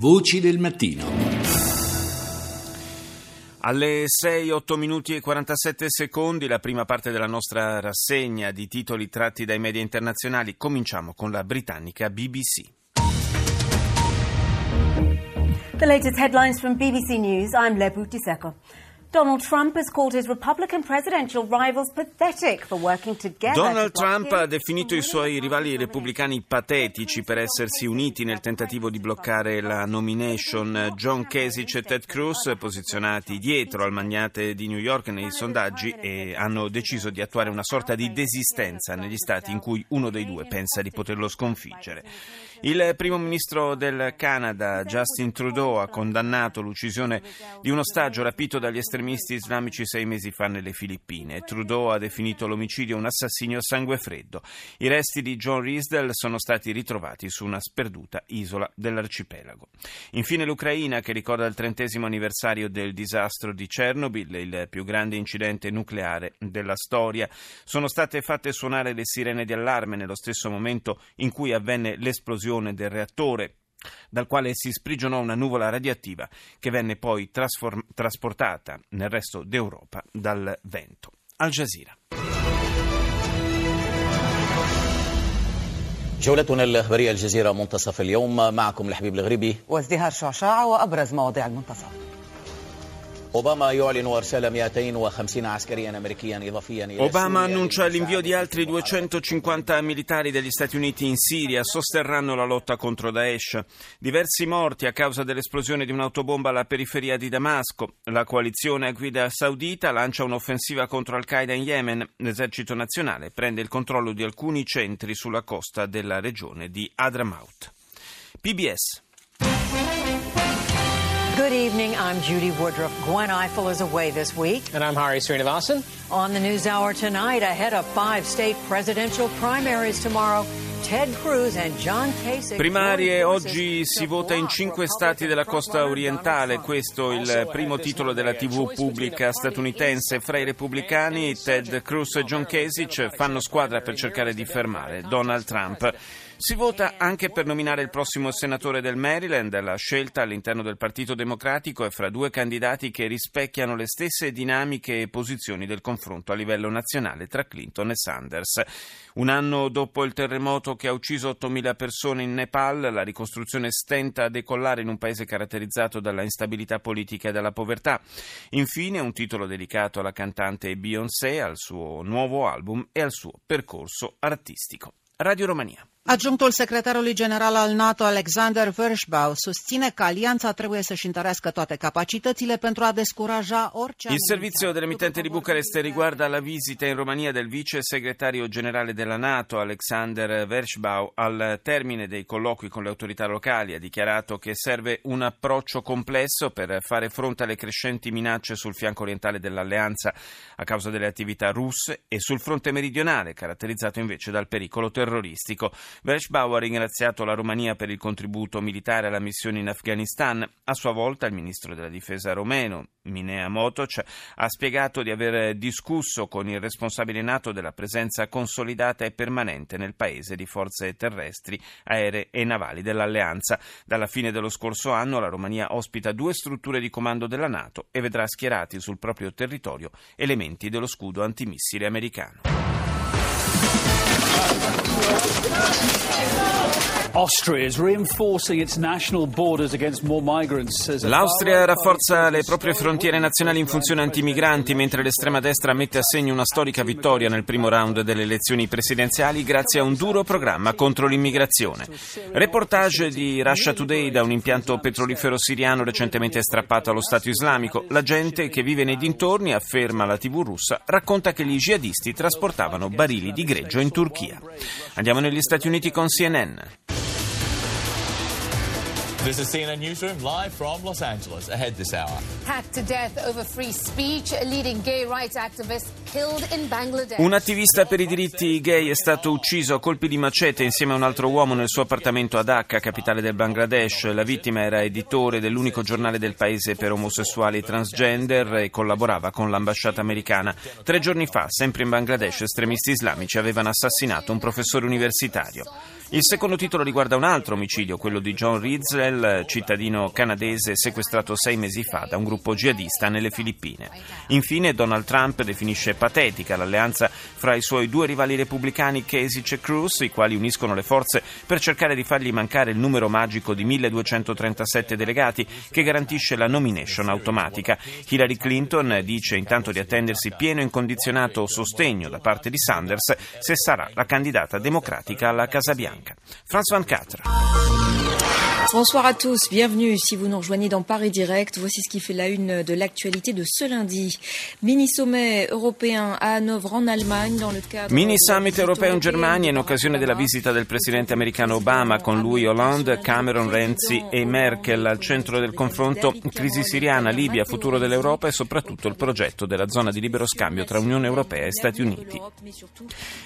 Voci del mattino. Alle 6, 8 minuti e 47 secondi, la prima parte della nostra rassegna di titoli tratti dai media internazionali. Cominciamo con la britannica BBC. The latest headlines from BBC News. I'm Lebu Diseko. Donald Trump has called his Republican presidential rivals pathetic for working together. Donald Trump ha definito i suoi rivali repubblicani patetici per essersi uniti nel tentativo di bloccare la nomination. John Kasich e Ted Cruz, posizionati dietro al magnate di New York nei sondaggi, e hanno deciso di attuare una sorta di desistenza negli stati in cui uno dei due pensa di poterlo sconfiggere. Il primo ministro del Canada, Justin Trudeau, ha condannato l'uccisione di un ostaggio rapito dagli estremisti islamici sei mesi fa nelle Filippine. Trudeau ha definito l'omicidio un assassinio a sangue freddo. I resti di John Riesdell sono stati ritrovati su una sperduta isola dell'arcipelago. Infine l'Ucraina, che ricorda il trentesimo anniversario del disastro di Chernobyl, il più grande incidente nucleare della storia. Sono state fatte suonare le sirene di allarme nello stesso momento in cui avvenne l'esplosione esplosione del reattore dal quale si sprigionò una nuvola radioattiva che venne poi trasform- trasportata nel resto d'Europa dal vento. Al Jazeera. جولتنا الإخبارية الجزيرة منتصف اليوم معكم الحبيب الغريبي وازدهار شعشاع وأبرز مواضيع المنتصف Obama annuncia l'invio di altri 250 militari degli Stati Uniti in Siria, sosterranno la lotta contro Daesh. Diversi morti a causa dell'esplosione di un'autobomba alla periferia di Damasco. La coalizione a guida saudita lancia un'offensiva contro Al-Qaeda in Yemen. L'esercito nazionale prende il controllo di alcuni centri sulla costa della regione di Hadramaut. PBS Good evening. I'm Judy Woodruff. Gwen Eiffel is away this week. And I'm Hari Srinivasan. On the News Hour tonight, ahead of five state presidential primaries tomorrow. Primarie, oggi si vota in cinque stati della costa orientale, questo è il primo titolo della TV pubblica statunitense. Fra i repubblicani Ted Cruz e John Kasich fanno squadra per cercare di fermare Donald Trump. Si vota anche per nominare il prossimo senatore del Maryland. La scelta all'interno del Partito Democratico è fra due candidati che rispecchiano le stesse dinamiche e posizioni del confronto a livello nazionale tra Clinton e Sanders. Un anno dopo il terremoto che ha ucciso 8.000 persone in Nepal, la ricostruzione stenta a decollare in un paese caratterizzato dalla instabilità politica e dalla povertà. Infine, un titolo dedicato alla cantante Beyoncé, al suo nuovo album e al suo percorso artistico. Radio Romania. Adjunctul secretarului general al NATO, Alexander Vershbau, susține că alianța trebuie să-și întărească toate capacitățile pentru a descuraja orice... Il servizio dell'emittente di Bucarest riguarda la visita in Romania del vice segretario generale della NATO, Alexander Vershbau. Al termine dei colloqui con le autorità locali ha dichiarato che serve un approccio complesso per fare fronte alle crescenti minacce sul fianco orientale dell'alleanza a causa delle attività russe e sul fronte meridionale, caratterizzato invece dal pericolo terroristico. Vershbau ha ringraziato la Romania per il contributo militare alla missione in Afghanistan. A sua volta il ministro della difesa romeno, Minea Motoc, ha spiegato di aver discusso con il responsabile NATO della presenza consolidata e permanente nel paese di forze terrestri, aeree e navali dell'alleanza. Dalla fine dello scorso anno la Romania ospita due strutture di comando della NATO e vedrà schierati sul proprio territorio elementi dello scudo antimissile americano. Thank you. L'Austria rafforza le proprie frontiere nazionali in funzione antimigranti, mentre l'estrema destra mette a segno una storica vittoria nel primo round delle elezioni presidenziali grazie a un duro programma contro l'immigrazione. Reportage di Russia Today da un impianto petrolifero siriano recentemente strappato allo Stato islamico. La gente che vive nei dintorni, afferma la TV russa, racconta che gli jihadisti trasportavano barili di greggio in Turchia. Andiamo negli Stati Uniti con CNN. This is CNN Newsroom live from Los Angeles. Ahead this hour. Hacked to death over free speech, a leading gay rights activist Un attivista per i diritti gay è stato ucciso a colpi di macete insieme a un altro uomo nel suo appartamento a Dhaka, capitale del Bangladesh. La vittima era editore dell'unico giornale del paese per omosessuali e transgender e collaborava con l'ambasciata americana. Tre giorni fa, sempre in Bangladesh, estremisti islamici avevano assassinato un professore universitario. Il secondo titolo riguarda un altro omicidio, quello di John Rizzel, cittadino canadese sequestrato sei mesi fa da un gruppo jihadista nelle Filippine. Infine Donald Trump definisce patetica l'alleanza fra i suoi due rivali repubblicani Kasich e Cruz, i quali uniscono le forze per cercare di fargli mancare il numero magico di 1237 delegati che garantisce la nomination automatica. Hillary Clinton dice intanto di attendersi pieno e incondizionato sostegno da parte di Sanders se sarà la candidata democratica alla Casa Bianca. France 24. Bonsoir à tous, bienvenue. Si vous nous rejoignez dans Paris Direct, voici ce qui fait la une de l'actualité de ce lundi. Mini sommet européen à Hanovre en Allemagne dans le cadre Mini summit europeo in Germania in occasione della visita del presidente americano Obama con lui Hollande, Cameron, Renzi e Merkel al centro del confronto crisi siriana, Libia, futuro dell'Europa e soprattutto il progetto della zona di libero scambio tra Unione Europea e Stati Uniti.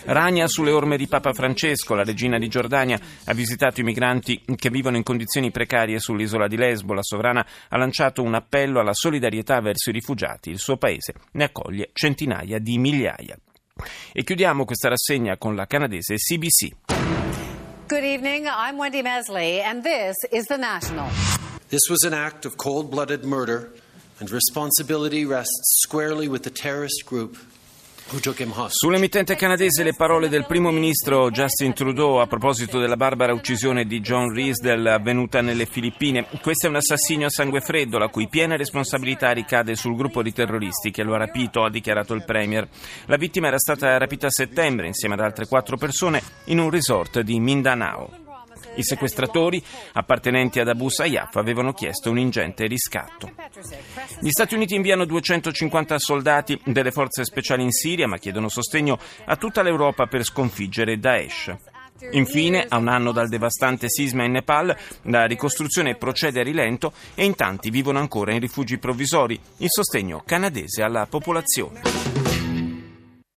Ragna sulle orme di Papa Francesco, la regina di Giordania ha visitato i migranti che vivono in condizioni precarie sull'isola di Lesbo. La sovrana ha lanciato un appello alla solidarietà verso i rifugiati. Il suo paese ne accoglie centinaia di migliaia. E chiudiamo questa rassegna con la canadese CBC. Good evening, I'm Wendy Mesley, and this is The National. This was an act of cold blooded murder, and responsibility rests squarely with the terrorist group Sull'emittente canadese le parole del primo ministro Justin Trudeau a proposito della barbara uccisione di John Riesdell avvenuta nelle Filippine. Questo è un assassinio a sangue freddo la cui piena responsabilità ricade sul gruppo di terroristi che lo ha rapito, ha dichiarato il Premier. La vittima era stata rapita a settembre insieme ad altre quattro persone in un resort di Mindanao. I sequestratori, appartenenti ad Abu Sayyaf, avevano chiesto un ingente riscatto. Gli Stati Uniti inviano 250 soldati delle forze speciali in Siria, ma chiedono sostegno a tutta l'Europa per sconfiggere Daesh. Infine, a un anno dal devastante sisma in Nepal, la ricostruzione procede a rilento e in tanti vivono ancora in rifugi provvisori, il sostegno canadese alla popolazione.